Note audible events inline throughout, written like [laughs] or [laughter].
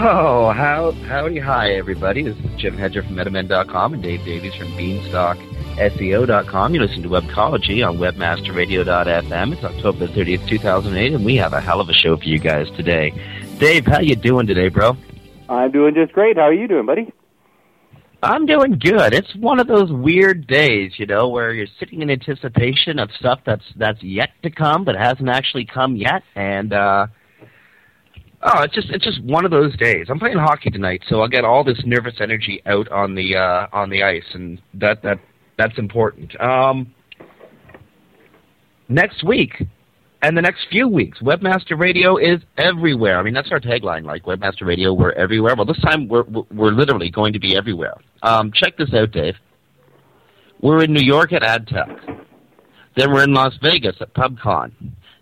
Oh, how howdy, hi everybody. This is Jim Hedger from MetaMen.com and Dave Davies from BeanstalkSEO.com. You listen to Webcology on WebmasterRadio.fm. It's October 30th, 2008, and we have a hell of a show for you guys today. Dave, how you doing today, bro? I'm doing just great. How are you doing, buddy? I'm doing good. It's one of those weird days, you know, where you're sitting in anticipation of stuff that's that's yet to come but hasn't actually come yet, and uh, Oh, it's just it's just one of those days. I'm playing hockey tonight, so I'll get all this nervous energy out on the uh, on the ice, and that that that's important. Um, next week, and the next few weeks, Webmaster Radio is everywhere. I mean, that's our tagline, like Webmaster Radio, we're everywhere. Well, this time we're we're literally going to be everywhere. Um, check this out, Dave. We're in New York at AdTech. Then we're in Las Vegas at PubCon.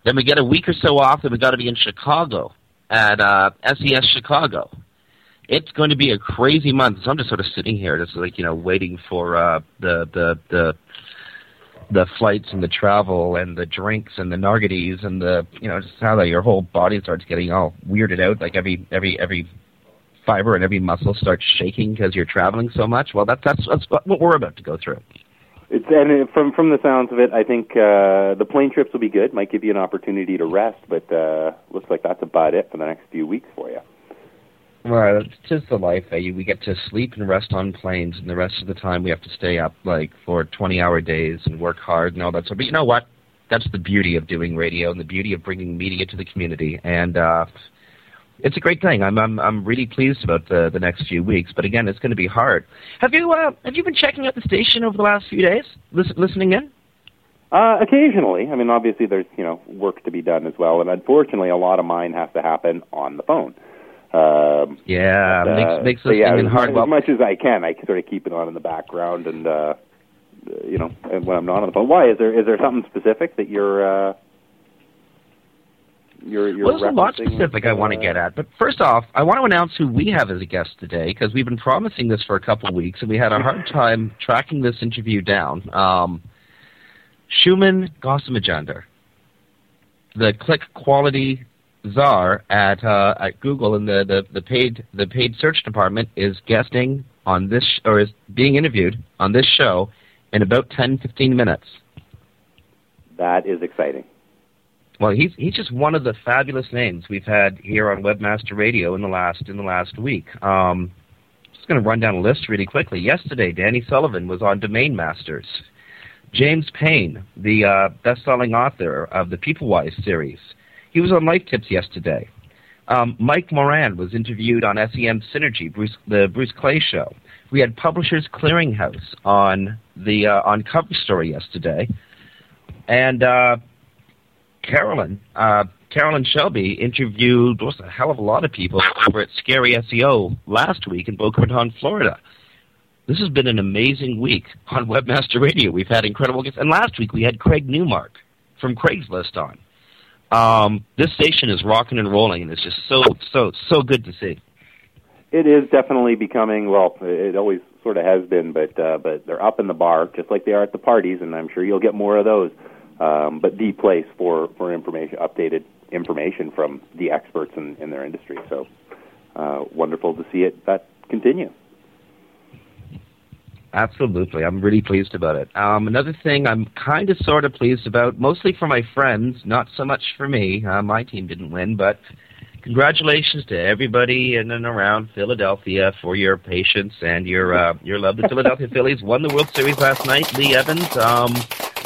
Then we get a week or so off, and we got to be in Chicago at uh, SES Chicago. It's going to be a crazy month. So I'm just sort of sitting here, just like you know, waiting for uh, the the the the flights and the travel and the drinks and the nargadies and the you know just how that your whole body starts getting all weirded out. Like every every every fiber and every muscle starts shaking because you're traveling so much. Well, that's that's that's what we're about to go through. It's and from from the sounds of it, I think uh, the plane trips will be good. Might give you an opportunity to rest, but uh, looks like that's about it for the next few weeks for you. Right, it's just the life. Eh? We get to sleep and rest on planes, and the rest of the time we have to stay up like for twenty-hour days and work hard and all that stuff. But you know what? That's the beauty of doing radio and the beauty of bringing media to the community. And uh, it's a great thing. I'm I'm I'm really pleased about the the next few weeks. But again, it's going to be hard. Have you uh, have you been checking out the station over the last few days? Listen, listening in? Uh, occasionally. I mean, obviously, there's you know work to be done as well, and unfortunately, a lot of mine has to happen on the phone. Um, yeah, but, uh, makes makes so yeah, as, hard. As Well, much as I can, I sort of keep it on in the background, and uh, you know, and when I'm not on the phone. Why is there is there something specific that you're? Uh, you're, you're well, there's a lot specific I want to uh, get at. But first off, I want to announce who we have as a guest today because we've been promising this for a couple of weeks and we had a hard [laughs] time tracking this interview down. Um, Shuman Ghosemajumder, the click quality czar at uh, at Google in the, the, the paid the paid search department, is guesting on this sh- or is being interviewed on this show in about 10, 15 minutes. That is exciting. Well, he's he's just one of the fabulous names we've had here on Webmaster Radio in the last in the last week. Um, just going to run down a list really quickly. Yesterday, Danny Sullivan was on Domain Masters. James Payne, the uh, best-selling author of the PeopleWise series, he was on Life Tips yesterday. Um, Mike Moran was interviewed on SEM Synergy, Bruce, the Bruce Clay Show. We had Publishers Clearinghouse on the uh, on Cover Story yesterday, and uh, Carolyn, uh, Carolyn Shelby interviewed was a hell of a lot of people over at Scary SEO last week in Boca Raton, Florida. This has been an amazing week on [laughs] Webmaster Radio. We've had incredible guests, and last week we had Craig Newmark from Craigslist on. Um, this station is rocking and rolling, and it's just so so so good to see. It is definitely becoming well. It always sort of has been, but uh, but they're up in the bar just like they are at the parties, and I'm sure you'll get more of those. Um, but the place for for information, updated information from the experts in, in their industry. So uh, wonderful to see it that continue. Absolutely. I'm really pleased about it. Um, another thing I'm kind of sort of pleased about, mostly for my friends, not so much for me. Uh, my team didn't win, but congratulations to everybody in and around Philadelphia for your patience and your uh, your love. The Philadelphia [laughs] Phillies won the World Series last night. Lee Evans, um,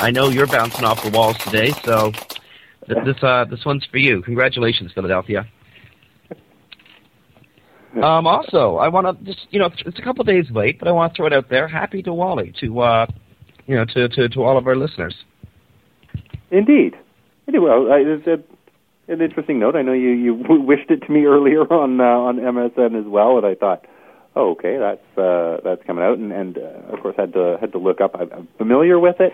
I know you're bouncing off the walls today, so th- this uh, this one's for you. Congratulations, Philadelphia. Um, also, I want to just you know it's a couple days late, but I want to throw it out there. Happy Diwali to uh, you know to, to to all of our listeners. Indeed. Anyway, it's a, an interesting note. I know you you [laughs] wished it to me earlier on uh, on MSN as well, and I thought, oh, okay, that's uh, that's coming out, and, and uh, of course had to had to look up. I'm familiar with it,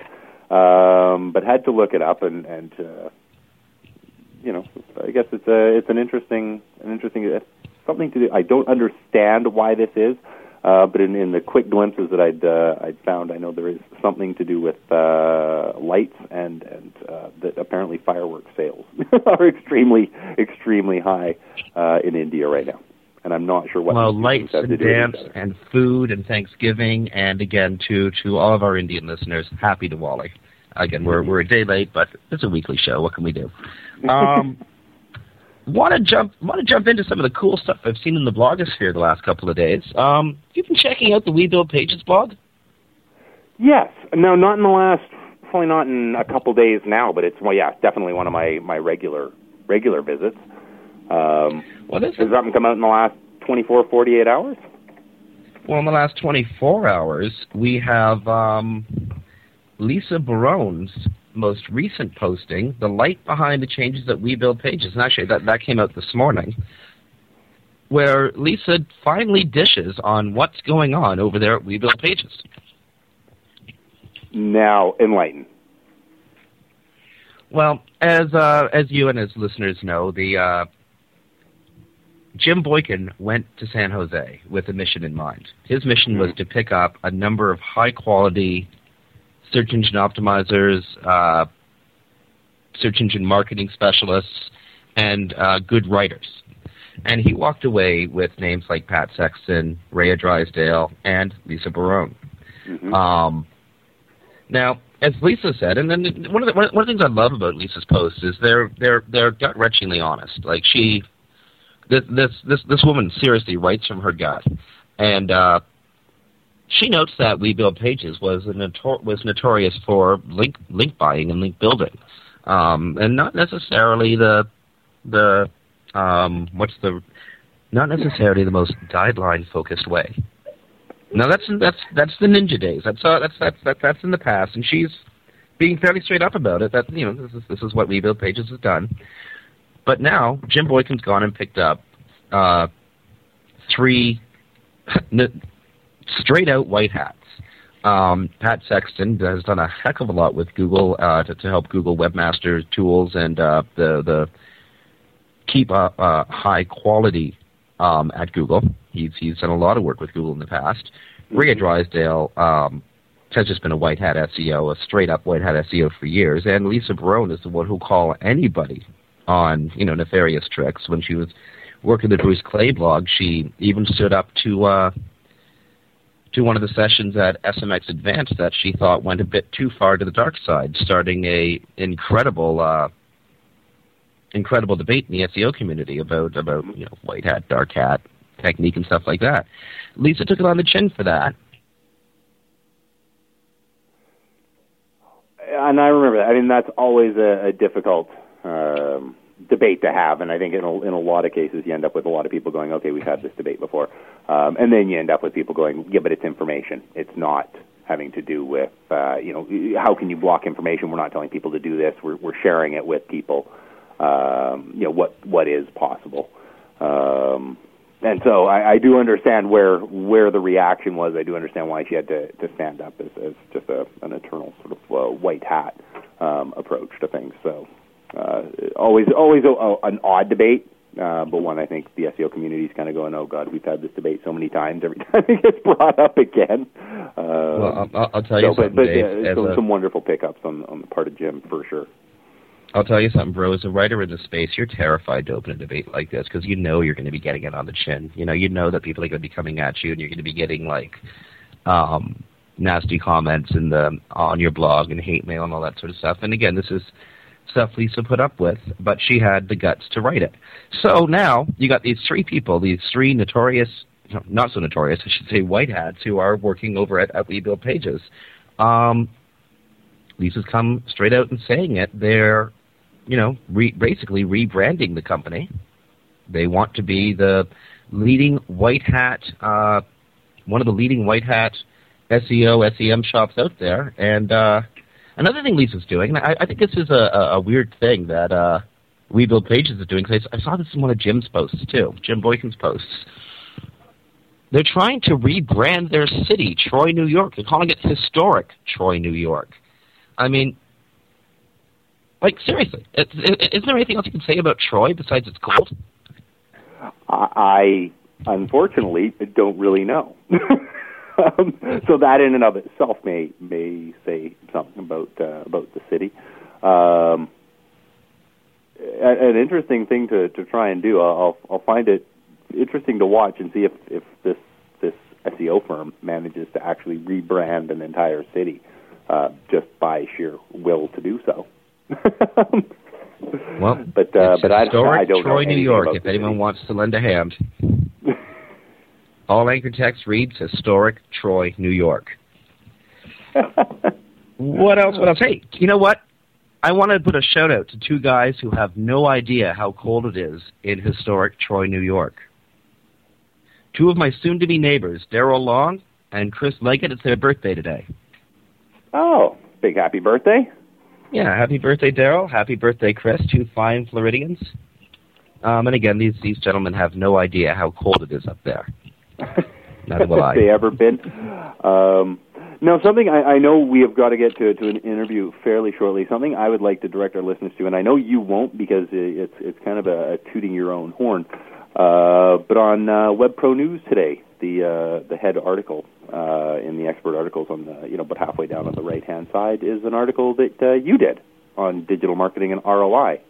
um, but had to look it up, and and uh, you know, I guess it's a it's an interesting an interesting uh, something to do. I don't understand why this is. Uh, but in, in the quick glimpses that I'd uh, I'd found, I know there is something to do with uh, lights and and uh, that apparently fireworks sales [laughs] are extremely extremely high uh, in India right now, and I'm not sure what. Well, lights and dance and food and Thanksgiving, and again to to all of our Indian listeners, happy Diwali. Again, we're we're a day late, but it's a weekly show. What can we do? [laughs] Um, want to jump want to jump into some of the cool stuff I've seen in the blogosphere the last couple of days. Um, you've been checking out the We Build Pages blog. Yes. No, not in the last. Probably not in a couple days now, but it's well, yeah, definitely one of my my regular regular visits. Um, what is has something come out in the last 24, 48 hours? Well, in the last 24 hours, we have um, Lisa Barone's most recent posting, the light behind the changes that we build pages, and actually that, that came out this morning, where Lisa finally dishes on what's going on over there at We Build Pages. Now, enlighten. Well, as uh, as you and as listeners know, the uh, Jim Boykin went to San Jose with a mission in mind. His mission was to pick up a number of high quality search engine optimizers, uh, search engine marketing specialists, and uh, good writers. And he walked away with names like Pat Sexton, Rhea Drysdale, and Lisa Barone. Mm-hmm. Um, now, as Lisa said, and then one of the one of the things I love about Lisa's posts is they're they're they're gut wrenchingly honest. Like she, this this this this woman seriously writes from her gut, and uh, she notes that We Build Pages was notor- was notorious for link link buying and link building, um, and not necessarily the the um, what's the not necessarily the most guideline focused way. Now that's that's that's the ninja days. That's uh, that's that's that, that's in the past, and she's being fairly straight up about it. That you know this is this is what We Build Pages has done. But now Jim Boykin's gone and picked up uh, three [laughs] straight out white hats. Um, Pat Sexton has done a heck of a lot with Google uh, to, to help Google Webmaster tools and uh, the the keep a, a high quality um, at Google. He's he's done a lot of work with Google in the past. Rhea Drysdale um, has just been a white hat SEO, a straight up white hat SEO for years, and Lisa Barone is the one who'll call anybody on you know nefarious tricks. When she was working the Bruce Clay blog, she even stood up to uh, to one of the sessions at SMX Advanced that she thought went a bit too far to the dark side, starting a incredible uh, incredible debate in the SEO community about about you know white hat, dark hat technique and stuff like that. Lisa took it on the chin for that. And I remember that. I mean, that's always a, a difficult um, debate to have, and I think in a, in a lot of cases you end up with a lot of people going, "Okay, we've had this debate before," um, and then you end up with people going, "Yeah, but it's information. It's not having to do with uh, you know how can you block information? We're not telling people to do this. We're we're sharing it with people. Um, you know what what is possible." Um, and so I, I do understand where where the reaction was. I do understand why she had to, to stand up as, as just a, an eternal sort of uh, white hat um, approach to things. So uh, always always a, a, an odd debate, uh, but one I think the SEO community is kind of going, oh God, we've had this debate so many times. Every [laughs] time it gets brought up again. Uh, well, I'll, I'll tell you so, something, but, but, Dave. Uh, some, a, some wonderful pickups on on the part of Jim for sure. I'll tell you something, bro. As a writer in the space, you're terrified to open a debate like this because you know you're going to be getting it on the chin. You know, you know that people are going to be coming at you, and you're going to be getting like um, nasty comments in the on your blog and hate mail and all that sort of stuff. And again, this is stuff Lisa put up with, but she had the guts to write it. So now you got these three people, these three notorious, not so notorious, I should say, white hats who are working over at, at We Build Pages. Um, Lisa's come straight out and saying it. They're, you know, re- basically rebranding the company. They want to be the leading white hat, uh, one of the leading white hat SEO, SEM shops out there, and uh, Another thing Lisa's doing, and I, I think this is a, a weird thing that uh, We Build Pages is doing, because I, I saw this in one of Jim's posts too, Jim Boykin's posts. They're trying to rebrand their city, Troy, New York. They're calling it historic Troy, New York. I mean, like seriously, is, is there anything else you can say about Troy besides it's cold? I unfortunately don't really know. [laughs] um, so that in and of itself may may say something about uh, about the city. Um, an interesting thing to to try and do. I'll I'll find it interesting to watch and see if if this this SEO firm manages to actually rebrand an entire city uh, just by sheer will to do so. [laughs] well, but uh, but I, I don't Troy, know New York. If anyone city. wants to lend a hand, all anchor text reads historic Troy, New York. [laughs] what else? What else? Hey, you know what? I want to put a shout out to two guys who have no idea how cold it is in historic Troy, New York. Two of my soon to be neighbors, Daryl Long and Chris Leggett, it's their birthday today. Oh, big happy birthday. Yeah, happy birthday, Daryl. Happy birthday, Chris. Two fine Floridians. Um, and again, these, these gentlemen have no idea how cold it is up there. Neither will I. they ever been? Um, now, something I, I know we have got to get to to an interview fairly shortly. Something I would like to direct our listeners to, and I know you won't because it's it's kind of a, a tooting your own horn. Uh, but on uh, Web Pro News today, the uh, the head article uh, in the expert articles on the you know but halfway down on the right hand side is an article that uh, you did on digital marketing and ROI.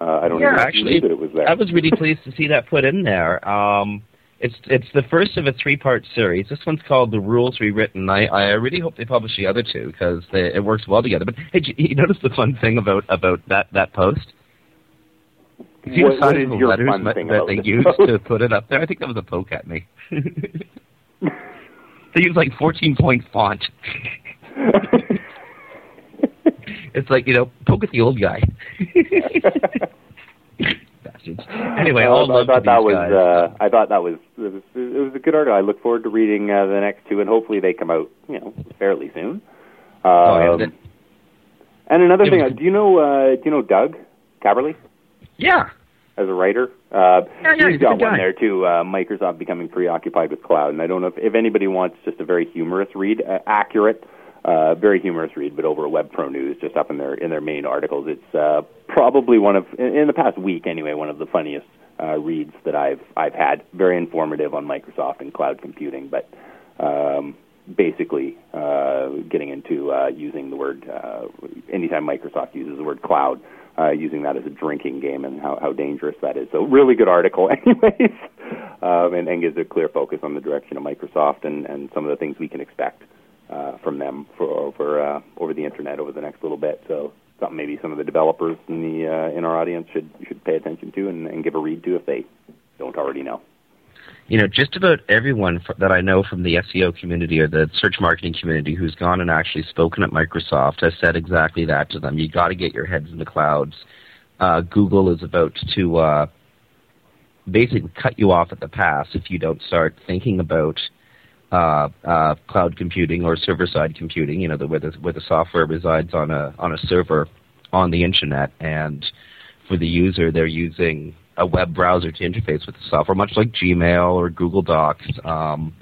Uh, I don't yeah, even actually, that it was there. I was really pleased to see that put in there. Um, it's it's the first of a three part series. This one's called The Rules Rewritten. I I really hope they publish the other two because it works well together. But hey, [laughs] you, you notice the fun thing about about that that post? See what, the what is your letters fun that, thing that they used post? to put it up there? I think that was a poke at me. [laughs] they use like 14 point font. [laughs] it's like you know, poke at the old guy. Anyway, all I thought that was guys. uh, I thought that was it, was it was a good article. I look forward to reading uh, the next two, and hopefully they come out you know fairly soon. Um, oh, yeah, and another thing, was, uh, do you know uh, do you know Doug Caverly? Yeah. As a writer, uh, yeah, yeah, he's got one guy. there too. Uh, Microsoft becoming preoccupied with cloud, and I don't know if, if anybody wants just a very humorous read, uh, accurate, uh, very humorous read, but over Web Pro News, just up in their in their main articles. It's uh, probably one of in, the past week anyway, one of the funniest uh, reads that I've I've had. Very informative on Microsoft and cloud computing, but um, basically uh, getting into uh, using the word uh, anytime Microsoft uses the word cloud uh, using that as a drinking game and how, how dangerous that is. So really good article, [laughs] anyways, um, and, and gives a clear focus on the direction of Microsoft and, and some of the things we can expect uh, from them for over uh, over the internet over the next little bit. So something maybe some of the developers in the uh, in our audience should should pay attention to and, and give a read to if they don't already know you know, just about everyone that I know from the SEO community or the search marketing community who's gone and actually spoken at Microsoft has said exactly that to them. You got to get your heads in the clouds. Uh, Google is about to uh, basically cut you off at the pass if you don't start thinking about uh, uh, cloud computing or server-side computing. You know, the, where the where the software resides on a on a server on the internet, and for the user, they're using a web browser to interface with the software, much like Gmail or Google Docs. Um,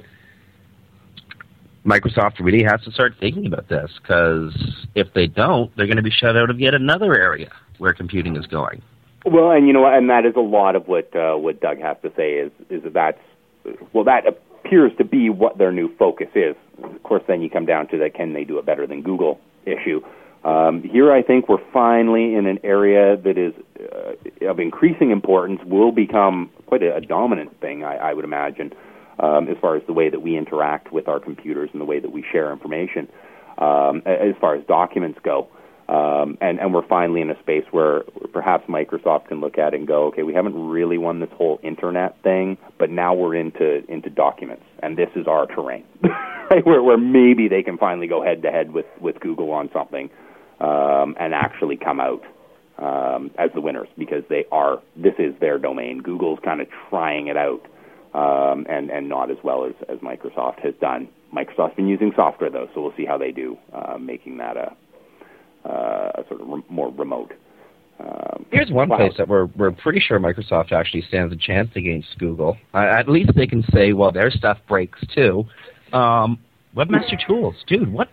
Microsoft really has to start thinking about this because if they don't, they're going to be shut out of yet another area where computing is going. Well, and you know, and that is a lot of what uh, what Doug has to say is is that that's well, that appears to be what their new focus is. Of course, then you come down to the can they do it better than Google issue. Um, here, I think we're finally in an area that is uh, of increasing importance, will become quite a, a dominant thing, I, I would imagine, um, as far as the way that we interact with our computers and the way that we share information, um, as far as documents go. Um, and, and we're finally in a space where perhaps Microsoft can look at it and go, okay, we haven't really won this whole internet thing, but now we're into into documents, and this is our terrain, [laughs] where where maybe they can finally go head to head with with Google on something um, and actually come out um, as the winners because they are. This is their domain. Google's kind of trying it out, um, and and not as well as as Microsoft has done. Microsoft's been using software though, so we'll see how they do uh, making that a, uh, a sort of re- more remote Um, Here's one wow. place that we're we're pretty sure Microsoft actually stands a chance against Google. Uh, at least they can say, well, their stuff breaks too. Um, Webmaster Tools, dude, what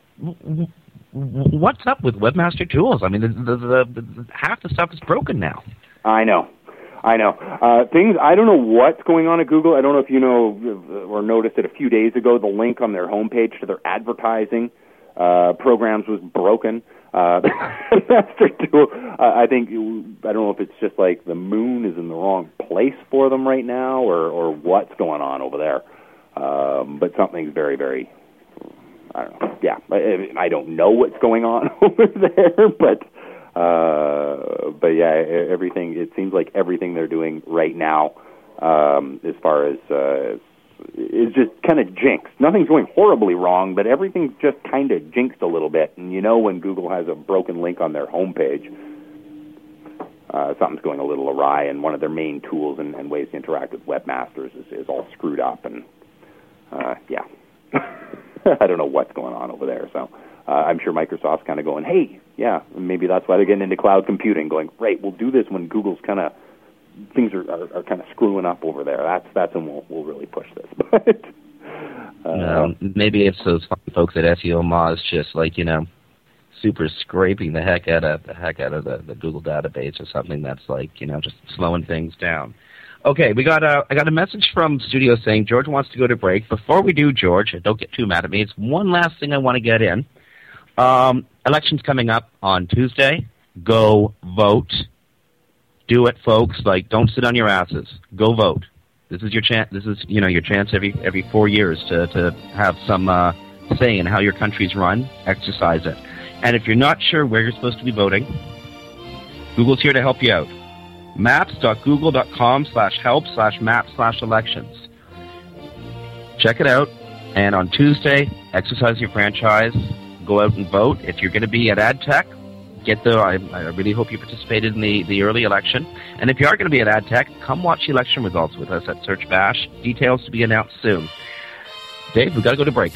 what's up with Webmaster Tools? I mean, the, the, the, the, half the stuff is broken now. I know. I know. Uh, things, I don't know what's going on at Google. I don't know if you know or noticed it a few days ago. The link on their homepage to their advertising uh, programs was broken. Uh, Master Tool, uh, I think, I don't know if it's just like the moon is in the wrong place for them right now or, or what's going on over there. Um, but something's very, very, I don't know. Yeah, I, I don't know what's going on [laughs] over there, but uh, but yeah, everything. It seems like everything they're doing right now, um, as far as uh, is just kind of jinxed. Nothing's going horribly wrong, but everything's just kind of jinxed a little bit. And you know when Google has a broken link on their homepage, uh, something's going a little awry, and one of their main tools and, and ways to interact with webmasters is, is all screwed up. And uh, yeah, [laughs] I don't know what's going on over there. So uh, I'm sure Microsoft's kind of going, hey, yeah, maybe that's why they're getting into cloud computing, going, right, we'll do this when Google's kind of things are, are, are kind of screwing up over there. That's that's when we'll we'll really push this. [laughs] But uh, maybe it's those folks at SEO Moz just like you know, super scraping the heck out of the heck out of the, the Google database or something that's like you know just slowing things down. Okay, we got a I got a message from studio saying George wants to go to break. Before we do, George, don't get too mad at me. It's one last thing I want to get in. Um, elections coming up on Tuesday. Go vote. Do it, folks. Like, don't sit on your asses. Go vote. This is your chance. This is you know your chance every every four years to to have some uh, say in how your country's run. Exercise it. And if you're not sure where you're supposed to be voting, Google's here to help you out. Maps.google.com slash help slash map slash elections. Check it out. And on Tuesday, exercise your franchise. Go out and vote. If you're going to be at AdTech, get there. I, I really hope you participated in the, the early election. And if you are going to be at AdTech, come watch the election results with us at Search Bash. Details to be announced soon. Dave, we've got to go to break.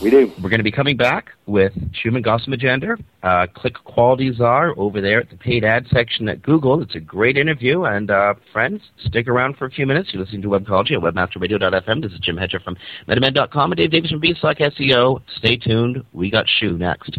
We do. We're going to be coming back with Shuman Ghosemajumder, uh, Click Quality Czar over there at the paid ad section at Google. It's a great interview. And uh, friends, stick around for a few minutes. You're listening to Webcology at webmasterradio.fm. This is Jim Hedger from MetaMen.com and Dave Davies from Beanstalk SEO. Stay tuned. We got Shu next.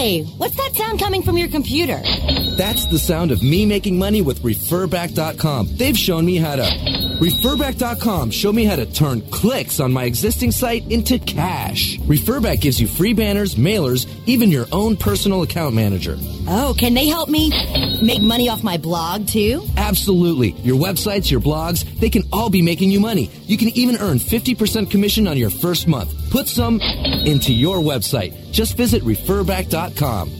Hey, what's that sound coming from your computer? That's the sound of me making money with referback.com. They've shown me how to. Referback.com show me how to turn clicks on my existing site into cash. Referback gives you free banners, mailers, even your own personal account manager. Oh, can they help me make money off my blog too? Absolutely. Your websites, your blogs, they can all be making you money. You can even earn 50% commission on your first month. Put some into your website. Just visit referback.com com.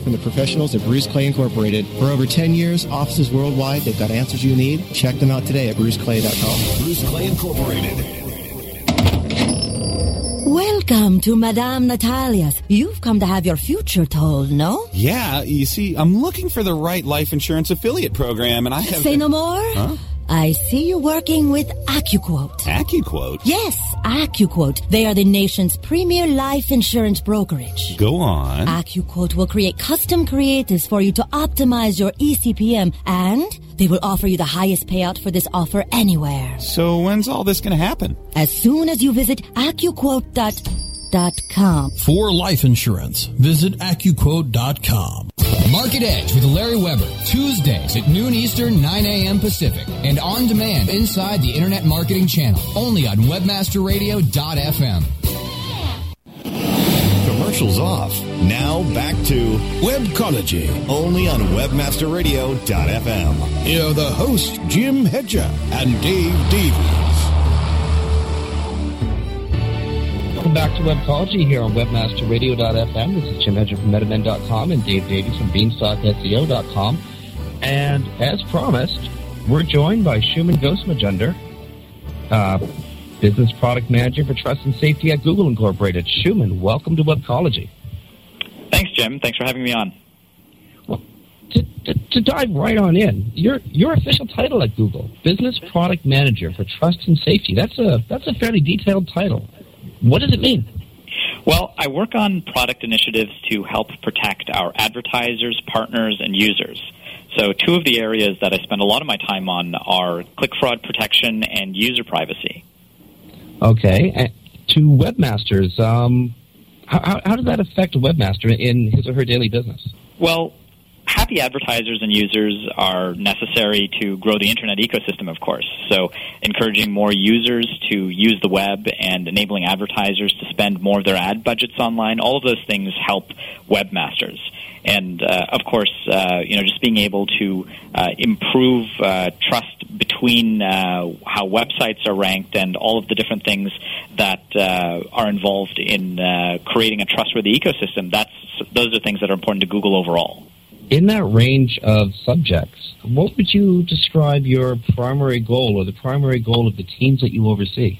from the professionals at Bruce Clay Incorporated. For over 10 years, offices worldwide, they've got answers you need. Check them out today at bruceclay.com. Bruce Clay Incorporated. Welcome Welcome to Madame Natalia's. You've come to have your future told, no? Yeah, you see, I'm looking for the right life insurance affiliate program, and I have. Say no more? Huh? I see you working with AccuQuote. AccuQuote? Yes, AccuQuote. They are the nation's premier life insurance brokerage. Go on. AccuQuote will create custom creatives for you to optimize your ECPM, and they will offer you the highest payout for this offer anywhere. So when's all this going to happen? As soon as you visit AccuQuote.com. For life insurance, visit AccuQuote.com. Market Edge with Larry Weber, Tuesdays at noon Eastern, 9 a.m. Pacific, and on demand inside the Internet Marketing Channel, only on WebmasterRadio.fm. Commercials off. Now back to Webcology, only on WebmasterRadio.fm. Here are the hosts, Jim Hedger and Dave Davies. Welcome back to Webcology here on WebmasterRadio.fm. This is Jim Hedger from MetaMen.com and Dave Davies from BeanstalkSEO.com. And as promised, we're joined by Shuman Ghosemajumder, uh, Business Product Manager for Trust and Safety at Google Incorporated. Shuman, welcome to Webcology. Thanks, Jim. Thanks for having me on. Well, to, to, to dive right on in, your your official title at Google, Business Product Manager for Trust and Safety. That's a that's a fairly detailed title. What does it mean? Well, I work on product initiatives to help protect our advertisers, partners, and users. So, two of the areas that I spend a lot of my time on are click fraud protection and user privacy. Okay. And to webmasters, um, how, how does that affect a webmaster in his or her daily business? Well, happy advertisers and users are necessary to grow the internet ecosystem, of course. So, encouraging more users to use the web and enabling advertisers to spend more of their ad budgets online, all of those things help webmasters. And uh, of course, uh, you know, just being able to uh, improve uh, trust between uh, how websites are ranked and all of the different things that uh, are involved in creating a trustworthy ecosystem. That's those are things that are important to Google overall in that range of subjects, what would you describe your primary goal or the primary goal of the teams that you oversee?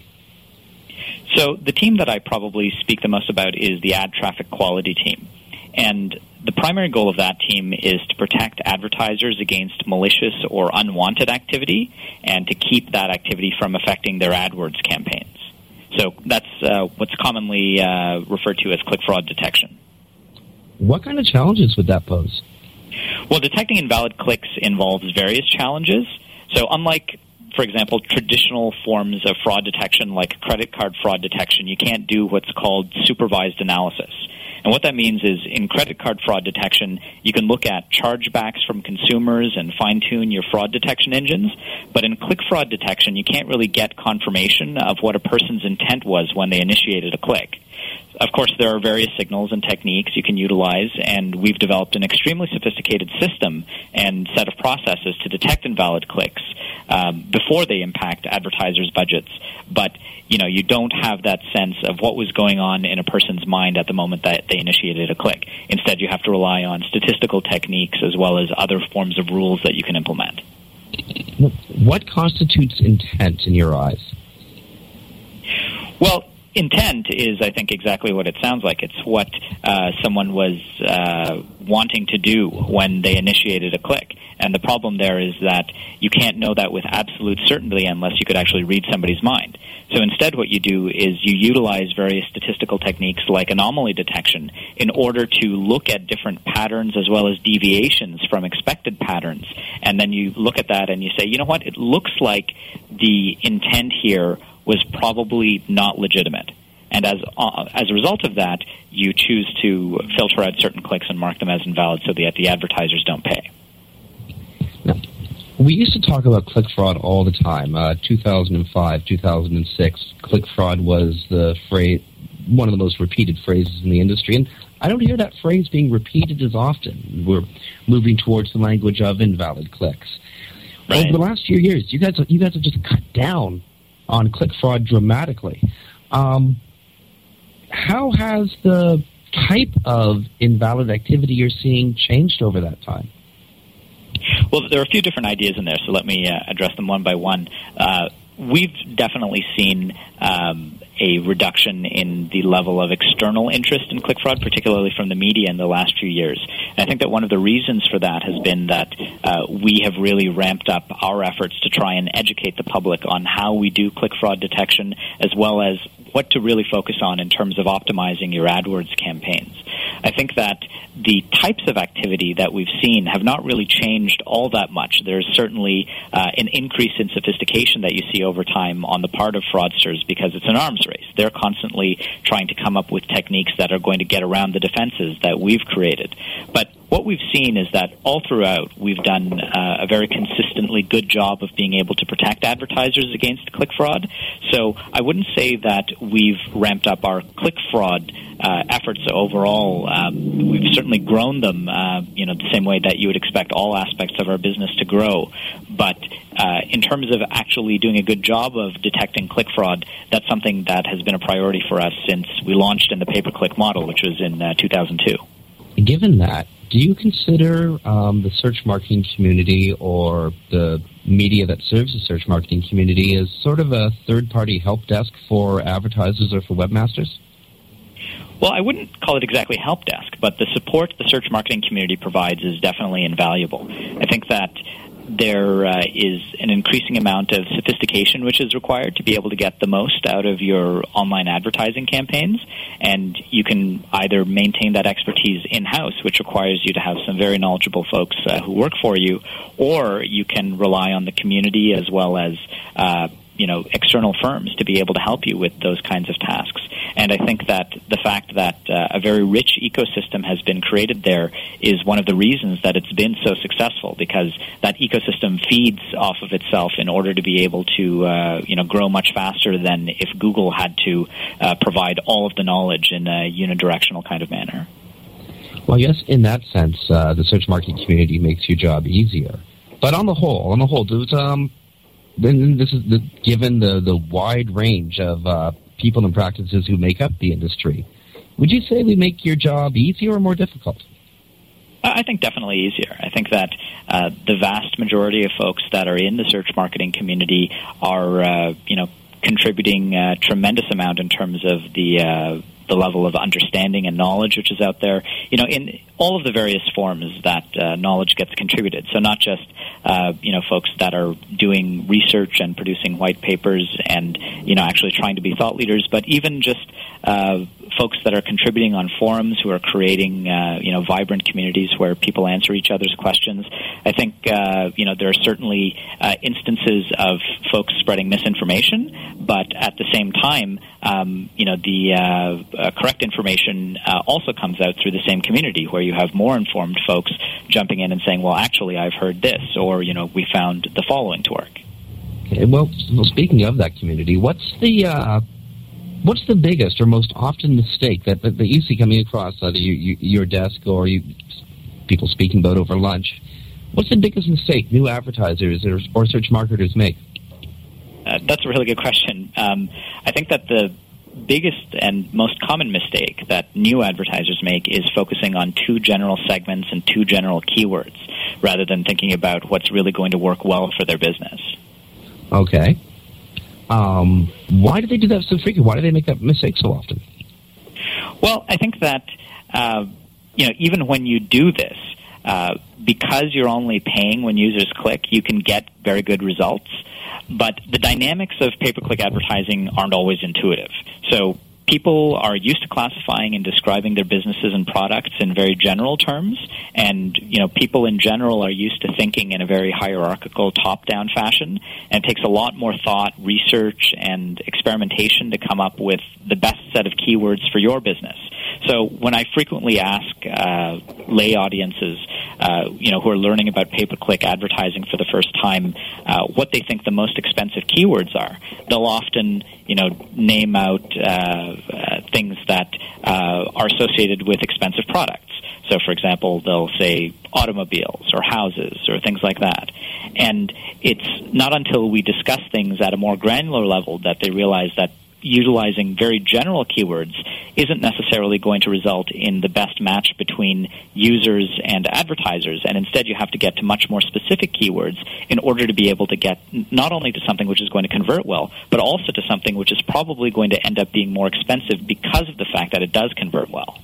So, the team that I probably speak the most about is the ad traffic quality team. And the primary goal of that team is to protect advertisers against malicious or unwanted activity and to keep that activity from affecting their AdWords campaigns. So, that's uh, what's commonly uh, referred to as click fraud detection. What kind of challenges would that pose? Well, detecting invalid clicks involves various challenges. So, unlike for example, traditional forms of fraud detection like credit card fraud detection, you can't do what's called supervised analysis. And what that means is in credit card fraud detection, you can look at chargebacks from consumers and fine tune your fraud detection engines. But in click fraud detection, you can't really get confirmation of what a person's intent was when they initiated a click. Of course, there are various signals and techniques you can utilize, and we've developed an extremely sophisticated system and set of processes to detect invalid clicks um, before they impact advertisers' budgets. But you know, you don't have that sense of what was going on in a person's mind at the moment that they initiated a click. Instead, you have to rely on statistical techniques as well as other forms of rules that you can implement. What constitutes intent in your eyes? Well, intent is, I think, exactly what it sounds like. It's what uh, someone was uh, wanting to do when they initiated a click. And the problem there is that you can't know that with absolute certainty unless you could actually read somebody's mind. So instead, what you do is you utilize various statistical techniques like anomaly detection in order to look at different patterns as well as deviations from expected patterns. And then you look at that and you say, you know what, it looks like the intent here was probably not legitimate. And as, uh, as a result of that, you choose to filter out certain clicks and mark them as invalid so that the advertisers don't pay. Now, we used to talk about click fraud all the time. Uh, 2005, 2006, click fraud was the phrase, one of the most repeated phrases in the industry. And I don't hear that phrase being repeated as often. We're moving towards the language of invalid clicks. Right. Over the last few years, you guys, you guys have just cut down on click fraud dramatically. Um, how has the type of invalid activity you're seeing changed over that time? Well, there are a few different ideas in there, so let me uh, address them one by one. Uh, we've definitely seen um, a reduction in the level of external interest in click fraud, particularly from the media in the last few years. And I think that one of the reasons for that has been that uh, we have really ramped up our efforts to try and educate the public on how we do click fraud detection, as well as what to really focus on in terms of optimizing your AdWords campaigns. I think that the types of activity that we've seen have not really changed all that much. There's certainly uh, an increase in sophistication that you see over time on the part of fraudsters because it's an arms race. They're constantly trying to come up with techniques that are going to get around the defenses that we've created. But what we've seen is that all throughout we've done uh, a very consistently good job of being able to protect advertisers against click fraud. So I wouldn't say that we've ramped up our click fraud uh, efforts overall. Um, we've certainly grown them, uh, you know, the same way that you would expect all aspects of our business to grow. But uh, in terms of actually doing a good job of detecting click fraud, that's something that has been a priority for us since we launched in the pay-per-click model, which was in uh, 2002. Given that, do you consider um, the search marketing community or the media that serves the search marketing community as sort of a third party help desk for advertisers or for webmasters? Well, I wouldn't call it exactly help desk, but the support the search marketing community provides is definitely invaluable. I think that there uh, is an increasing amount of sophistication which is required to be able to get the most out of your online advertising campaigns. And you can either maintain that expertise in house, which requires you to have some very knowledgeable folks uh, who work for you, or you can rely on the community as well as uh, you know external firms to be able to help you with those kinds of tasks. And I think that the fact that uh, a very rich ecosystem has been created there is one of the reasons that it's been so successful because that ecosystem feeds off of itself in order to be able to uh, you know grow much faster than if Google had to uh, provide all of the knowledge in a unidirectional kind of manner. Well, yes, in that sense, uh, the search marketing community makes your job easier. But on the whole, on the whole, does um, then this is the, given the, the wide range of uh, people and practices who make up the industry, would you say we make your job easier or more difficult? I think definitely easier. I think that uh, the vast majority of folks that are in the search marketing community are, uh, you know, contributing a tremendous amount in terms of the uh, the level of understanding and knowledge which is out there. You know, in all of the various forms that uh, knowledge gets contributed. So not just uh, you know folks that are doing research and producing white papers and you know actually trying to be thought leaders, but even just uh, folks that are contributing on forums who are creating uh, you know vibrant communities where people answer each other's questions. I think uh, you know there are certainly uh, instances of folks spreading misinformation, but at the same time, um, you know the uh, uh, correct information uh, also comes out through the same community where you have more informed folks jumping in and saying, "Well, actually, I've heard this," or you know, we found the following to work. Okay, well, well, speaking of that community, what's the What's the biggest or most often mistake that, that, that you see coming across either you, you, your desk or you, people speaking about over lunch? What's the biggest mistake new advertisers or, or search marketers make? Uh, that's a really good question. Um, I think that the biggest and most common mistake that new advertisers make is focusing on too general segments and too general keywords rather than thinking about what's really going to work well for their business. Okay. Um, why do they do that so frequently? Why do they make that mistake so often? Well, I think that uh, you know even when you do this, uh, because you're only paying when users click, you can get very good results. But the dynamics of pay-per-click advertising aren't always intuitive. So people are used to classifying and describing their businesses and products in very general terms and you know people in general are used to thinking in a very hierarchical top down fashion and it takes a lot more thought research and experimentation to come up with the best set of keywords for your business. So when i frequently ask uh, lay audiences uh, you know who are learning about pay per click advertising for the first time uh, what they think the most expensive keywords are they'll often you know name out uh, uh, things that uh, are associated with expensive products. So, for example, they'll say automobiles or houses or things like that. And it's not until we discuss things at a more granular level that they realize that utilizing very general keywords isn't necessarily going to result in the best match between users and advertisers. And instead, you have to get to much more specific keywords in order to be able to get not only to something which is going to convert well, but also to something which is probably going to end up being more expensive because of the fact that it does convert well.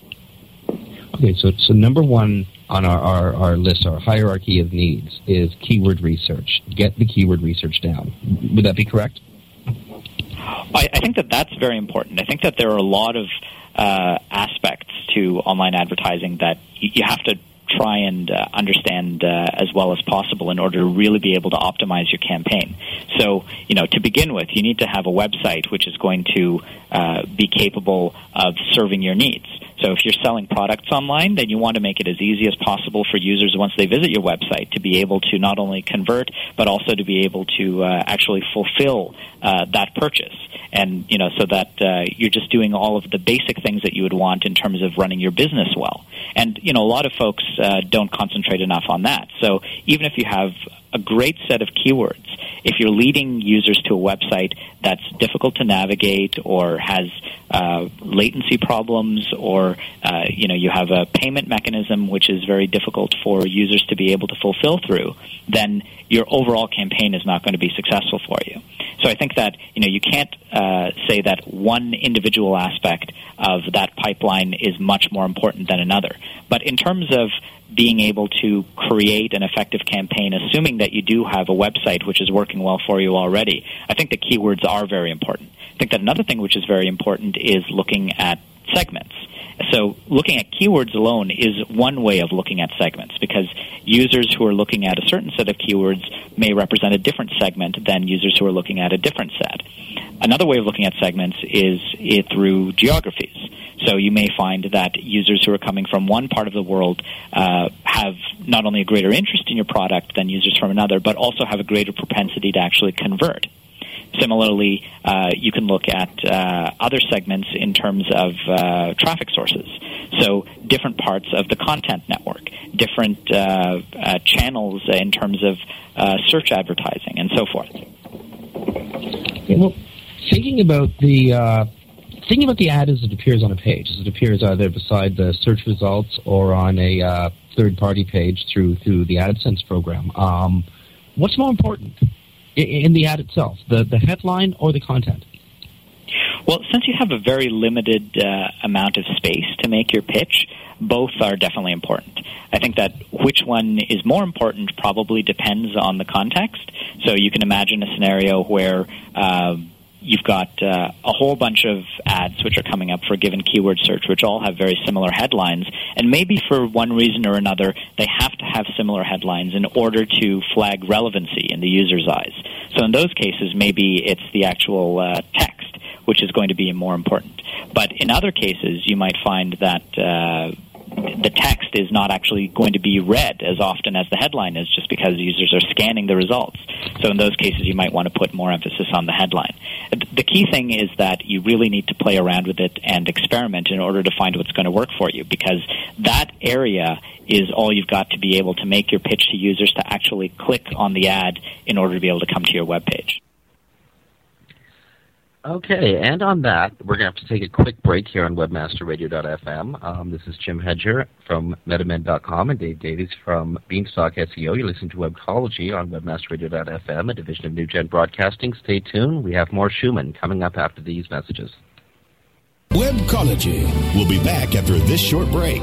Okay, so so number one on our, our, our list, our hierarchy of needs, is keyword research. Get the keyword research down. Would that be correct? I, I think that that's very important. I think that there are a lot of uh, aspects to online advertising that you, you have to try and uh, understand uh, as well as possible in order to really be able to optimize your campaign. So, you know, to begin with, you need to have a website which is going to uh, be capable of serving your needs. So if you're selling products online, then you want to make it as easy as possible for users once they visit your website to be able to not only convert, but also to be able to uh, actually fulfill uh, that purchase. And, you know, so that uh, you're just doing all of the basic things that you would want in terms of running your business well. And, you know, a lot of folks uh, don't concentrate enough on that. So even if you have a great set of keywords. If you're leading users to a website that's difficult to navigate or has uh, latency problems, or uh, you know you have a payment mechanism which is very difficult for users to be able to fulfill through, then your overall campaign is not going to be successful for you. So I think that you know you can't uh, say that one individual aspect of that pipeline is much more important than another. But in terms of being able to create an effective campaign, assuming that you do have a website which is working well for you already, I think the keywords are very important. I think that another thing which is very important is looking at segments. So looking at keywords alone is one way of looking at segments because users who are looking at a certain set of keywords may represent a different segment than users who are looking at a different set. Another way of looking at segments is it through geographies. So you may find that users who are coming from one part of the world uh, have not only a greater interest in your product than users from another, but also have a greater propensity to actually convert. Similarly, uh, you can look at uh, other segments in terms of uh, traffic sources. So, different parts of the content network, different uh, uh, channels in terms of uh, search advertising, and so forth. well, thinking about the thinking about the ad as it appears on a page, as it appears either beside the search results or on a third-party page through through the AdSense program. Um, what's more important? In the ad itself, the, the headline or the content? Well, since you have a very limited uh, amount of space to make your pitch, both are definitely important. I think that which one is more important probably depends on the context. So you can imagine a scenario where uh, you've got uh, a whole bunch of ads which are coming up for a given keyword search, which all have very similar headlines, and maybe for one reason or another, they have to have similar headlines in order to flag relevancy in the user's eyes. So in those cases, maybe it's the actual uh, text which is going to be more important. But in other cases, you might find that uh, the text is not actually going to be read as often as the headline is just because users are scanning the results. So in those cases, you might want to put more emphasis on the headline. The key thing is that you really need to play around with it and experiment in order to find what's going to work for you because that area is all you've got to be able to make your pitch to users to actually click on the ad in order to be able to come to your web page. Okay, and on that, we're going to have to take a quick break here on webmasterradio.fm. Um, this is Jim Hedger from MetaMen.com and Dave Davies from Beanstalk SEO. You're listening to Webcology on webmasterradio.fm, a division of New Gen Broadcasting. Stay tuned. We have more Shuman coming up after these messages. Webcology. We'll be back after this short break.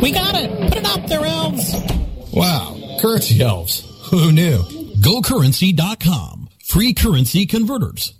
We got it. Put it up there, elves. Wow. Currency elves. [laughs] Who knew? GoCurrency.com. free currency converters,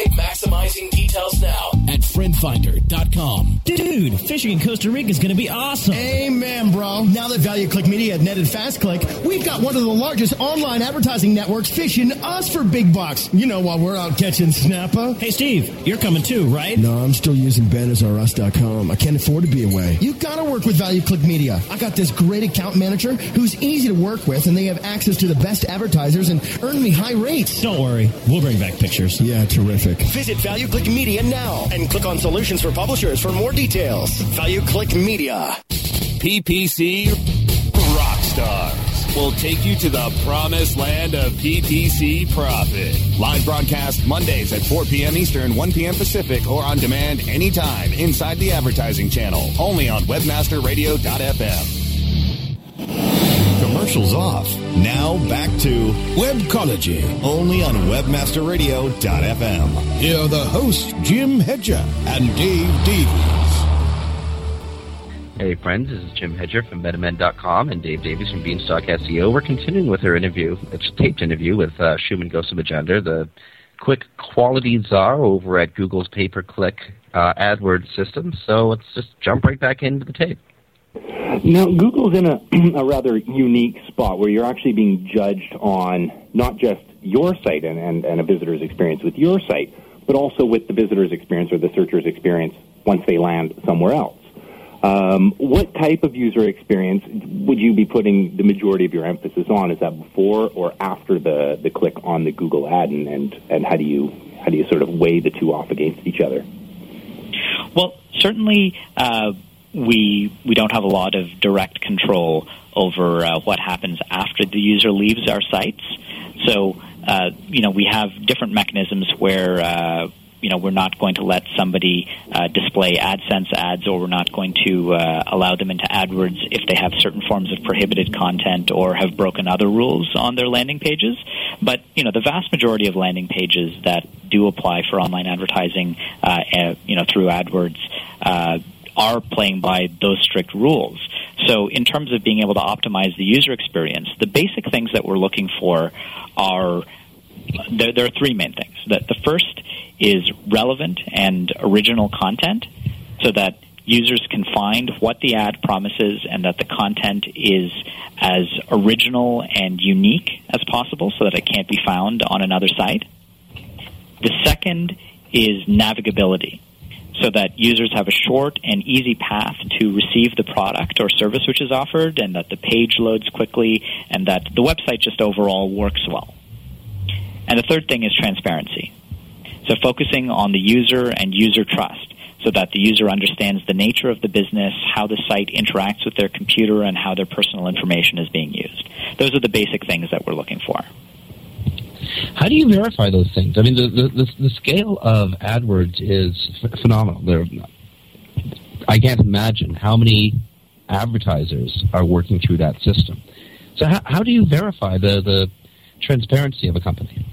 maximizing details now at friendfinder.com. Dude, fishing in Costa Rica is going to be awesome. Amen, bro. Now that Value Click Media had netted FastClick, we've got one of the largest online advertising networks fishing us for big bucks. You know, while we're out catching snapper. Hey, Steve, you're coming too, right? No, I'm still using Banners.us.com. I can't afford to be away. You gotta work with Value Click Media. I got this great account manager who's easy to work with, and they have access to the best advertisers and earn me high rates. Don't worry, we'll bring back pictures. Yeah, terrific. Visit Value Click Media now and click on Solutions for Publishers for more details. Value Click Media. PPC Rockstars will take you to the promised land of PPC profit. Live broadcast Mondays at 4 p.m. Eastern, 1 p.m. Pacific, or on demand anytime inside the advertising channel. Only on webmasterradio.fm. Commercials off. Now back to Webcology. Only on webmasterradio.fm. Here are the hosts, Jim Hedger and Dave Davies. Hey friends, this is Jim Hedger from MetaMen.com and Dave Davies from Beanstalk SEO. We're continuing with our interview. It's a taped interview with uh, Shuman Ghosemajumder, the click quality czar over at Google's pay-per-click uh, AdWords system. So let's just jump right back into the tape. Now, Google's in a, [clears throat] a rather unique spot where you're actually being judged on not just your site and, and, and a visitor's experience with your site, but also with the visitor's experience or the searcher's experience once they land somewhere else. Um, what type of user experience would you be putting the majority of your emphasis on? Is that before or after the, the click on the Google ad, and, and, and how do you how do you sort of weigh the two off against each other? Well, certainly uh, we we don't have a lot of direct control over uh, what happens after the user leaves our sites. So uh, you know we have different mechanisms where uh, you know we're not going to let somebody uh, display AdSense ads, or we're not going to uh, allow them into AdWords if they have certain forms of prohibited content or have broken other rules on their landing pages. But you know the vast majority of landing pages that do apply for online advertising, uh, uh, you know through AdWords. Are playing by those strict rules. So, in terms of being able to optimize the user experience, the basic things that we're looking for are there, there are three main things. The, the first is relevant and original content so that users can find what the ad promises and that the content is as original and unique as possible so that it can't be found on another site. The second is navigability so that users have a short and easy path to receive the product or service which is offered and that the page loads quickly and that the website just overall works well. And the third thing is transparency. So focusing on the user and user trust so that the user understands the nature of the business, how the site interacts with their computer, and how their personal information is being used. Those are the basic things that we're looking for. How do you verify those things? I mean, the the, the, scale of AdWords is phenomenal. There, I can't imagine how many advertisers are working through that system. So, how, how do you verify the, the transparency of a company?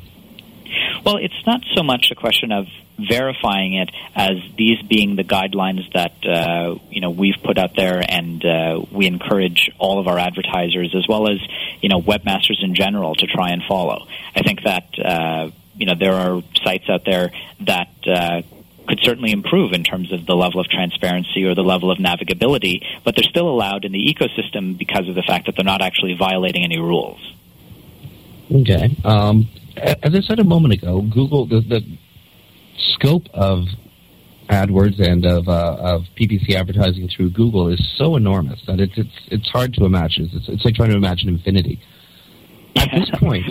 Well, it's not so much a question of verifying it as these being the guidelines that uh, you know we've put out there, and uh, we encourage all of our advertisers as well as you know webmasters in general to try and follow. I think that uh, you know there are sites out there that uh, could certainly improve in terms of the level of transparency or the level of navigability, but they're still allowed in the ecosystem because of the fact that they're not actually violating any rules. Okay. Um, as I said a moment ago, Google the, the scope of AdWords and of uh, of PPC advertising through Google is so enormous that it's it's it's hard to imagine. It's it's like trying to imagine infinity. At this [laughs] point,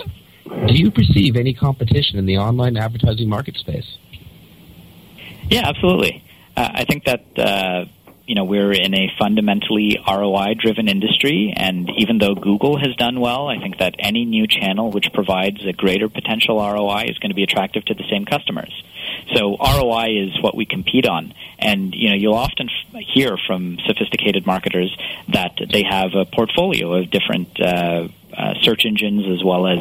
do you perceive any competition in the online advertising market space? Yeah, absolutely. Uh, I think that uh, you know we're in a fundamentally ROI-driven industry, and even though Google has done well, I think that any new channel which provides a greater potential ROI is going to be attractive to the same customers. So ROI is what we compete on, and you know you'll often f- hear from sophisticated marketers that they have a portfolio of different uh, uh, search engines as well as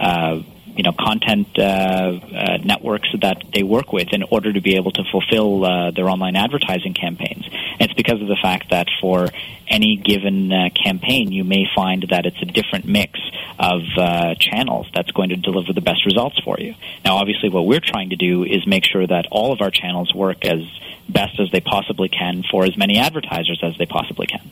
uh, you know content uh, uh, networks that they work with in order to be able to fulfill uh, their online advertising campaigns. And it's because of the fact that for any given uh, campaign, you may find that it's a different mix of uh, channels that's going to deliver the best results for you. Now, obviously, what we're trying to do is make sure that all of our channels work as best as they possibly can for as many advertisers as they possibly can.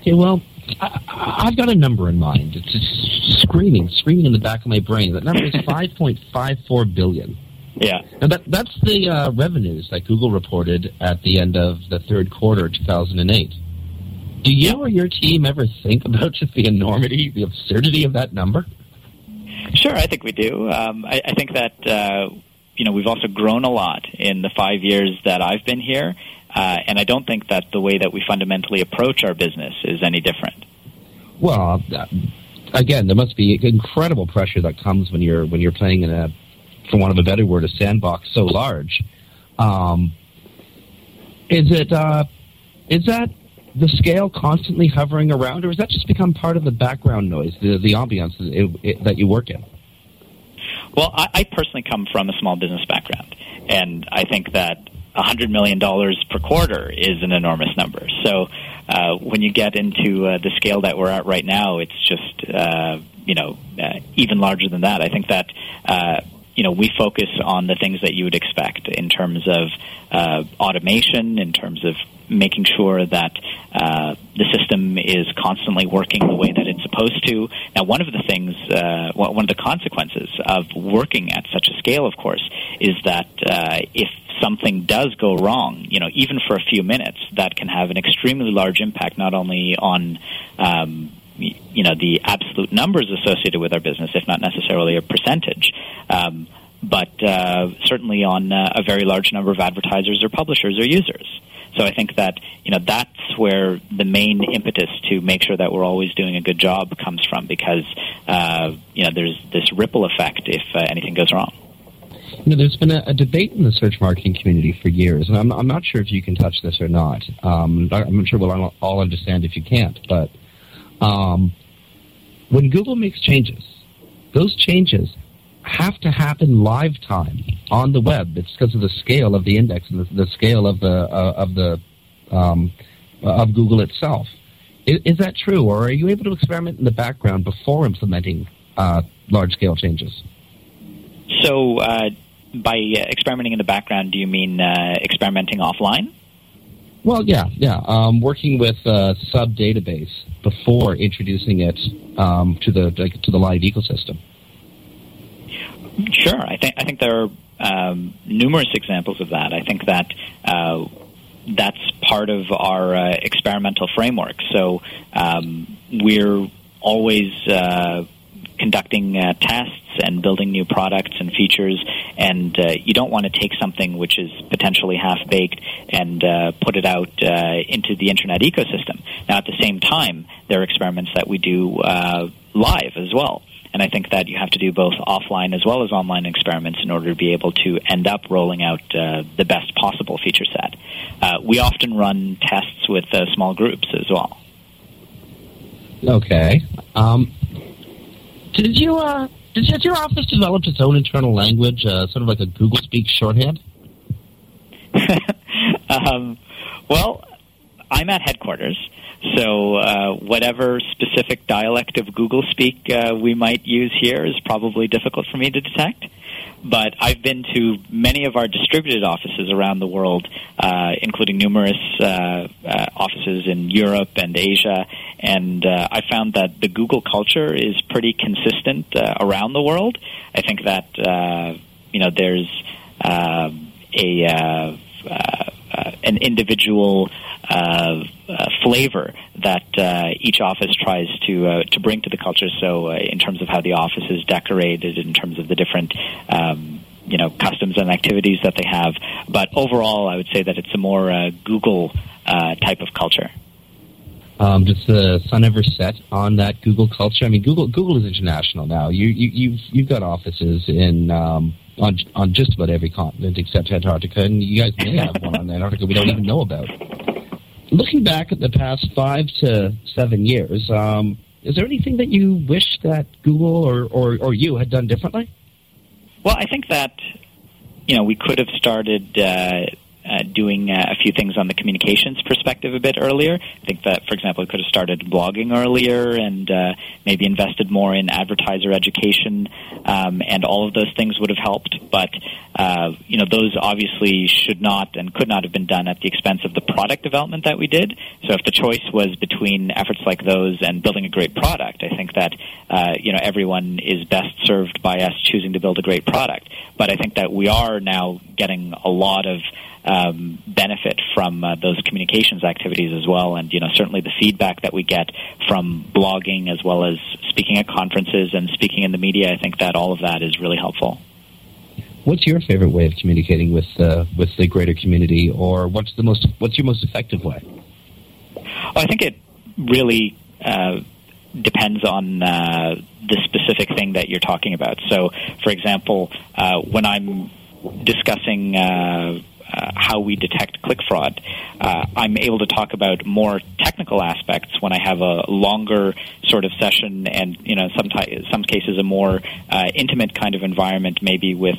Okay, well, I, have got a number in mind. It's just screaming, screaming in the back of my brain. That number is [laughs] 5.54 billion. Yeah. Now that that's the uh, revenues that Google reported at the end of the third quarter, 2008. Do you or your team ever think about just the enormity, the absurdity of that number? Sure, I think we do. Um, I, I, think that uh, you know we've also grown a lot in the five years that I've been here, uh, and I don't think that the way that we fundamentally approach our business is any different. Well, uh, again, there must be incredible pressure that comes when you're when you're playing in a, for want of a better word, a sandbox so large. Um, is it uh, is that the scale constantly hovering around, or has that just become part of the background noise, the the ambiance it, it, that you work in? Well, I, I personally come from a small business background, and I think that $100 million per quarter is an enormous number. So uh, when you get into uh, the scale that we're at right now, it's just, uh, you know, uh, even larger than that. I think that, uh, you know, we focus on the things that you would expect in terms of uh, automation, in terms of making sure that uh, the system is constantly working the way that it's supposed to. Now, one of the things, uh, one of the consequences of working at such a scale, of course, is that uh, if something does go wrong, you know, even for a few minutes, that can have an extremely large impact not only on um, you know the absolute numbers associated with our business, if not necessarily a percentage. Um, but uh, certainly on uh, a very large number of advertisers or publishers or users. So I think that you know that's where the main impetus to make sure that we're always doing a good job comes from, because uh, you know there's this ripple effect if uh, anything goes wrong. You know, there's been a, a, debate in the search marketing community for years, and I'm, I'm not sure if you can touch this or not. Um, I'm not sure we'll all understand if you can't, but um, when Google makes changes, those changes have to happen live time on the web. It's because of the scale of the index and the, the scale of the uh, of the um, of Google itself. Is, is, that true, or are you able to experiment in the background before implementing uh, large scale changes? So, uh, by experimenting in the background, do you mean uh, experimenting offline? Well, yeah, yeah. Um, working with a sub database before introducing it um, to the to the live ecosystem. Sure, I think I think there are um, numerous examples of that. I think that uh, that's part of our uh, experimental framework. So um, we're always uh, conducting uh, tests and building new products and features. And uh, you don't want to take something which is potentially half baked and uh, put it out uh, into the internet ecosystem. Now, at the same time, there are experiments that we do uh, live as well. And I think that you have to do both offline as well as online experiments in order to be able to end up rolling out uh, the best possible feature set. Uh, we often run tests with uh, small groups as well. Okay. Um, did you uh, did, your office develop its own internal language, uh, sort of like a Google Speak shorthand? [laughs] um, well, I'm at headquarters, so uh, whatever specific dialect of Google Speak uh, we might use here is probably difficult for me to detect. But I've been to many of our distributed offices around the world, uh, including numerous uh, uh, offices in Europe and Asia, and uh, I found that the Google culture is pretty consistent around the world. I think that you know there's um, a an individual uh, uh, flavor that uh, each office tries to uh, to bring to the culture. So, uh, in terms of how the office is decorated, in terms of the different um, you know customs and activities that they have, but overall, I would say that it's a more uh, Google uh, type of culture. Um, does the sun ever set on that Google culture? I mean, Google Google is international now. You, you you've you've got offices in um, on on just about every continent except Antarctica, and you guys may have one on Antarctica we don't even know about. Looking back at the past five to seven years, um, is there anything that you wish that Google or, or, or you had done differently? Well, I think that you know we could have started uh, uh, doing uh, a few things on the communications perspective a bit earlier. I think that, for example, we could have started blogging earlier and uh, maybe invested more in advertiser education, um, and all of those things would have helped. But uh, you know, those obviously should not and could not have been done at the expense of the product development that we did. So, if the choice was between efforts like those and building a great product, I think that uh, you know everyone is best served by us choosing to build a great product. But I think that we are now getting a lot of um, benefit from uh, those communications activities as well. And you know, certainly the feedback that we get from blogging as well as speaking at conferences and speaking in the media, I think that all of that is really helpful. What's your favorite way of communicating with uh, with the greater community, or what's the most what's your most effective way? Well, I think it really uh, depends on uh, the specific thing that you're talking about. So, for example, uh, when I'm discussing uh, uh, how we detect click fraud. Uh, I'm able to talk about more technical aspects when I have a longer sort of session, and you know, some some cases a more uh, intimate kind of environment, maybe with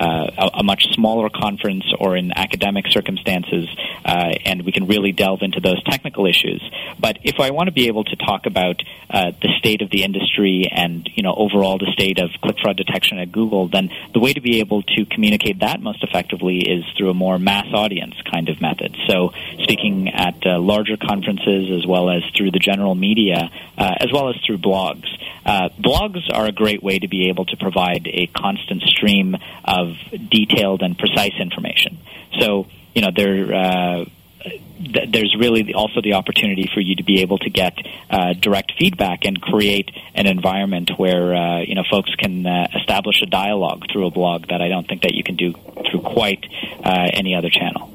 uh, a, a, much smaller conference or in academic circumstances, uh, and we can really delve into those technical issues. But if I want to be able to talk about uh, the state of the industry and you know overall the state of click fraud detection at Google, then the way to be able to communicate that most effectively is through a more mass audience kind of method. So speaking at uh, larger conferences as well as through the general media, uh, as well as through blogs. Uh, blogs are a great way to be able to provide a constant stream of detailed and precise information. So, you know, there. Uh, th- there's really also the opportunity for you to be able to get uh, direct feedback and create an environment where uh, you know folks can uh, establish a dialogue through a blog that I don't think that you can do through quite uh, any other channel.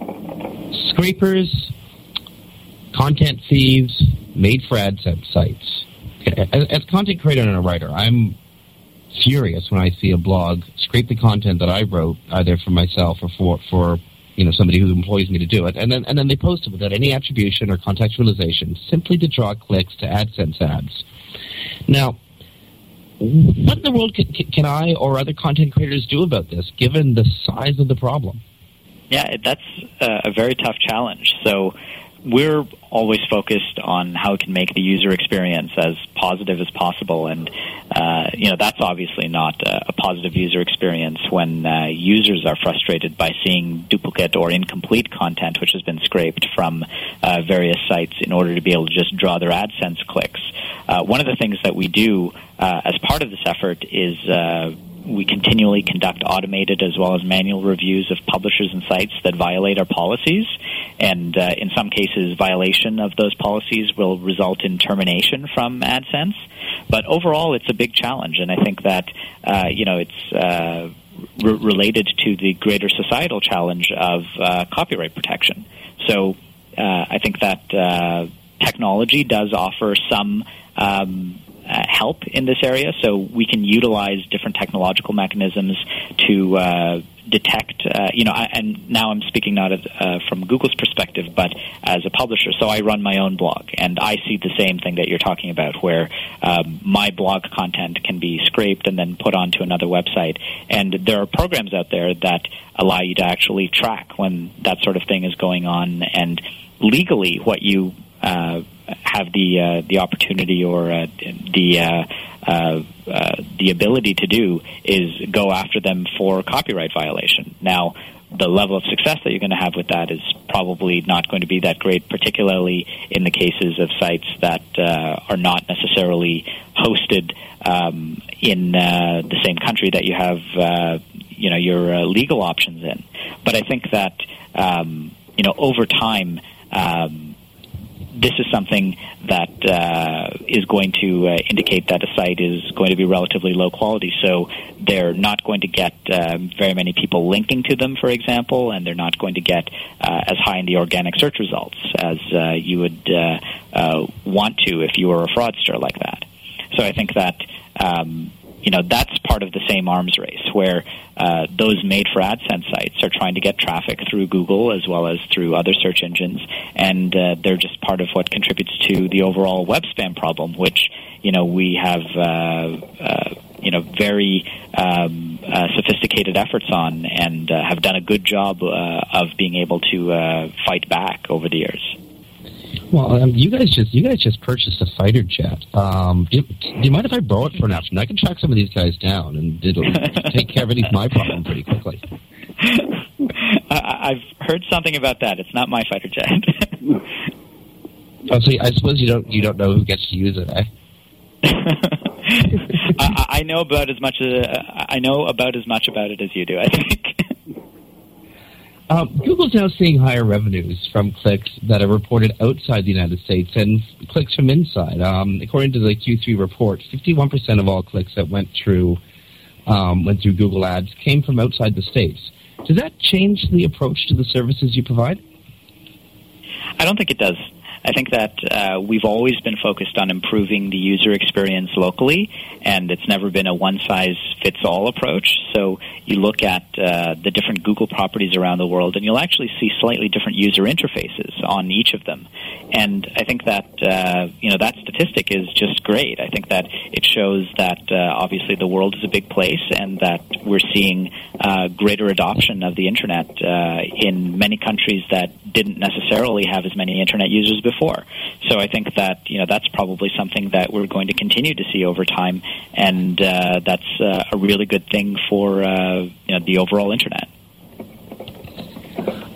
Scrapers, content thieves, made for ad sites. As, as content creator and a writer, I'm furious when I see a blog scrape the content that I wrote either for myself or for for you know somebody who employs me to do it, and then and then they post it without any attribution or contextualization, simply to draw clicks to AdSense ads. Now, what in the world can, can I or other content creators do about this, given the size of the problem? Yeah, that's a very tough challenge. So we're always focused on how we can make the user experience as positive as possible, and uh, you know that's obviously not a, a positive user experience when uh, users are frustrated by seeing duplicate or incomplete content which has been scraped from uh, various sites in order to be able to just draw their AdSense clicks. Uh, one of the things that we do uh, as part of this effort is uh, we continually conduct automated as well as manual reviews of publishers and sites that violate our policies. And uh, in some cases, violation of those policies will result in termination from AdSense. But overall, it's a big challenge. And I think that, uh, you know, it's uh, re- related to the greater societal challenge of uh, copyright protection. So uh, I think that uh, technology does offer some. Um, uh, help in this area. So we can utilize different technological mechanisms to uh, detect. Uh, you know, I, and now I'm speaking not as, uh, from Google's perspective, but as a publisher. So I run my own blog, and I see the same thing that you're talking about, where um, my blog content can be scraped and then put onto another website. And there are programs out there that allow you to actually track when that sort of thing is going on, and legally what you uh, have the uh, the opportunity or uh, the uh, the ability to do is go after them for copyright violation. Now, the level of success that you're going to have with that is probably not going to be that great, particularly in the cases of sites that uh, are not necessarily hosted um, in uh, the same country that you have, uh, you know, your legal options in. But I think that um, you know over time. Um, this is something that uh, is going to uh, indicate that a site is going to be relatively low quality. So they're not going to get uh, very many people linking to them, for example, and they're not going to get uh, as high in the organic search results as uh, you would uh, want to if you were a fraudster like that. So I think that um, you know that's part of the same arms race where uh, those made for AdSense sites are trying to get traffic through Google as well as through other search engines, and uh, they're just part of what contributes to the overall web spam problem, which you know we have. Uh, uh you know, very um, uh, sophisticated efforts on, and uh, have done a good job of being able to fight back over the years. Well, um, you guys just you guys just purchased a fighter jet. Um, do, do, you mind if I borrow it for an afternoon? I can track some of these guys down, and it'll [laughs] take care of any of my problem pretty quickly. [laughs] I've heard something about that. It's not my fighter jet. oh, so I suppose you don't you don't know who gets to use it, eh? [laughs] I, I know about as much as uh, I know about as much about it as you do. I think. Um, Google's now seeing higher revenues from clicks that are reported outside the United States and clicks from inside. Um, according to the Q3 report, 51% of all clicks that went through um, went through Google Ads came from outside the states. Does that change the approach to the services you provide? I don't think it does. I think that uh, we've always been focused on improving the user experience locally, and it's never been a one size fits all approach. So you look at uh, the different Google properties around the world, and you'll actually see slightly different user interfaces on each of them. And I think that uh, you know that statistic is just great. I think that it shows that uh, obviously the world is a big place, and that we're seeing uh, greater adoption of the internet uh, in many countries that didn't necessarily have as many internet users before before. So I think that you know that's probably something that we're going to continue to see over time, and uh, that's uh, a really good thing for uh, you know, the overall internet.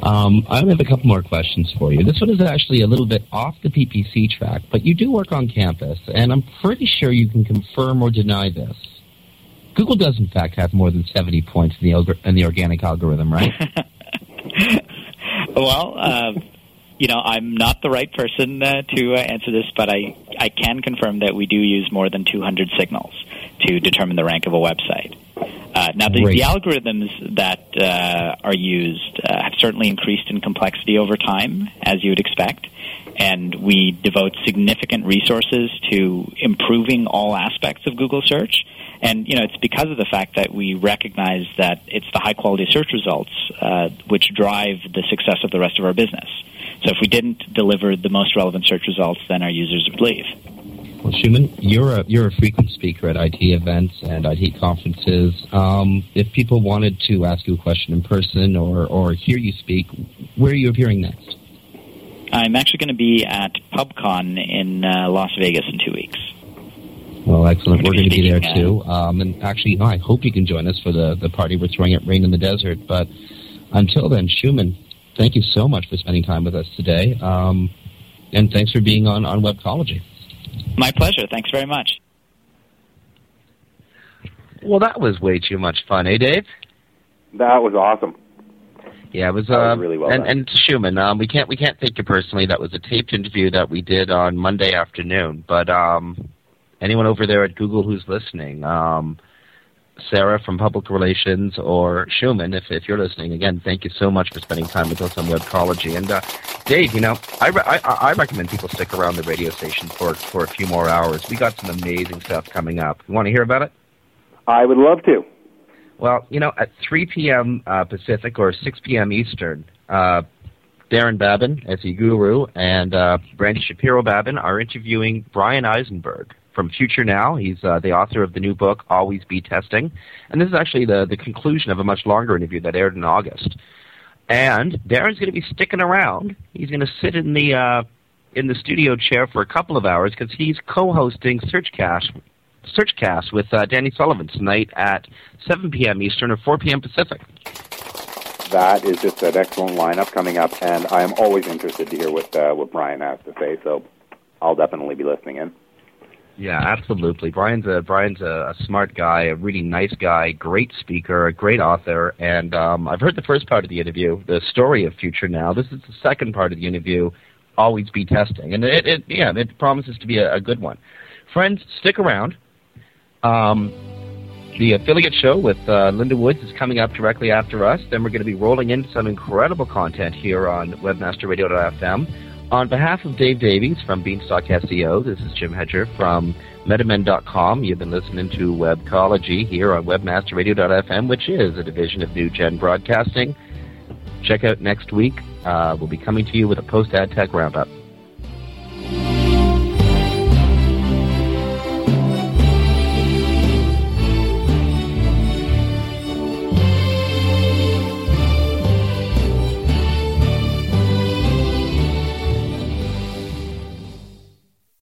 Um, I have a couple more questions for you. This one is actually a little bit off the PPC track, but you do work on campus, and I'm pretty sure you can confirm or deny this. Google does, in fact, have more than 70 points in the, in the organic algorithm, right? [laughs] well, uh, you know, I'm not the right person uh, to uh, answer this, but I, I can confirm that we do use more than 200 signals to determine the rank of a website. Uh, now, the, the, algorithms that uh, are used uh, have certainly increased in complexity over time, as you would expect, and we devote significant resources to improving all aspects of Google search. And you know, it's because of the fact that we recognize that it's the high quality search results uh, which drive the success of the rest of our business. So if we didn't deliver the most relevant search results, then our users would leave. Well, Shuman, you're a you're a frequent speaker at IT events and IT conferences. Um, if people wanted to ask you a question in person or or hear you speak, where are you appearing next? I'm actually going to be at PubCon in uh, Las Vegas in two weeks. Well, excellent. We're going to be there too. Um, and actually, I hope you can join us for the, the party we're throwing at Rain in the Desert. But until then, Shuman, thank you so much for spending time with us today. Um, and thanks for being on, on Webcology. My pleasure. Thanks very much. Well, that was way too much fun, eh, Dave? That was awesome. Yeah, it was, uh, was um, really well and, done. and Shuman, um, we can't we can't thank you personally. That was a taped interview that we did on Monday afternoon. But um, anyone over there at Google who's listening, um, Sarah from Public Relations or Shuman, if, if you're listening, again, thank you so much for spending time with us on Webcology. And uh, Dave, you know, I, re- I, I recommend people stick around the radio station for, for a few more hours. We got some amazing stuff coming up. You want to hear about it? I would love to. Well, you know, at 3 p.m. Uh, Pacific or 6 p.m. Eastern, uh, Darren Babin, SE Guru, and uh, Brandy Shapiro Babin are interviewing Bryan Eisenberg from Future Now. He's uh, the author of the new book, Always Be Testing. And this is actually the, the conclusion of a much longer interview that aired in August. And Darren's going to be sticking around. He's going to sit in the, uh, in the studio chair for a couple of hours because he's co-hosting Searchcast, Searchcast with uh, Danny Sullivan tonight at 7 p.m. Eastern or 4 p.m. Pacific. That is just an excellent lineup coming up, and I am always interested to hear what uh, what Bryan has to say. So I'll definitely be listening in. Yeah, absolutely. Bryan's a Bryan's a, a smart guy, a really nice guy, great speaker, a great author, and um, I've heard the first part of the interview, the story of Future Now. This is the second part of the interview, always be testing, and it, it yeah, it promises to be a, a good one. Friends, stick around. Um, the affiliate show with uh, Linda Woods is coming up directly after us. Then we're going to be rolling in some incredible content here on WebmasterRadio.fm. On behalf of Dave Davies from Beanstalk SEO, this is Jim Hedger from MetaMen.com. You've been listening to Webcology here on WebmasterRadio.fm, which is a division of New Gen Broadcasting. Check out next week. Uh, we'll be coming to you with a post ad tech roundup.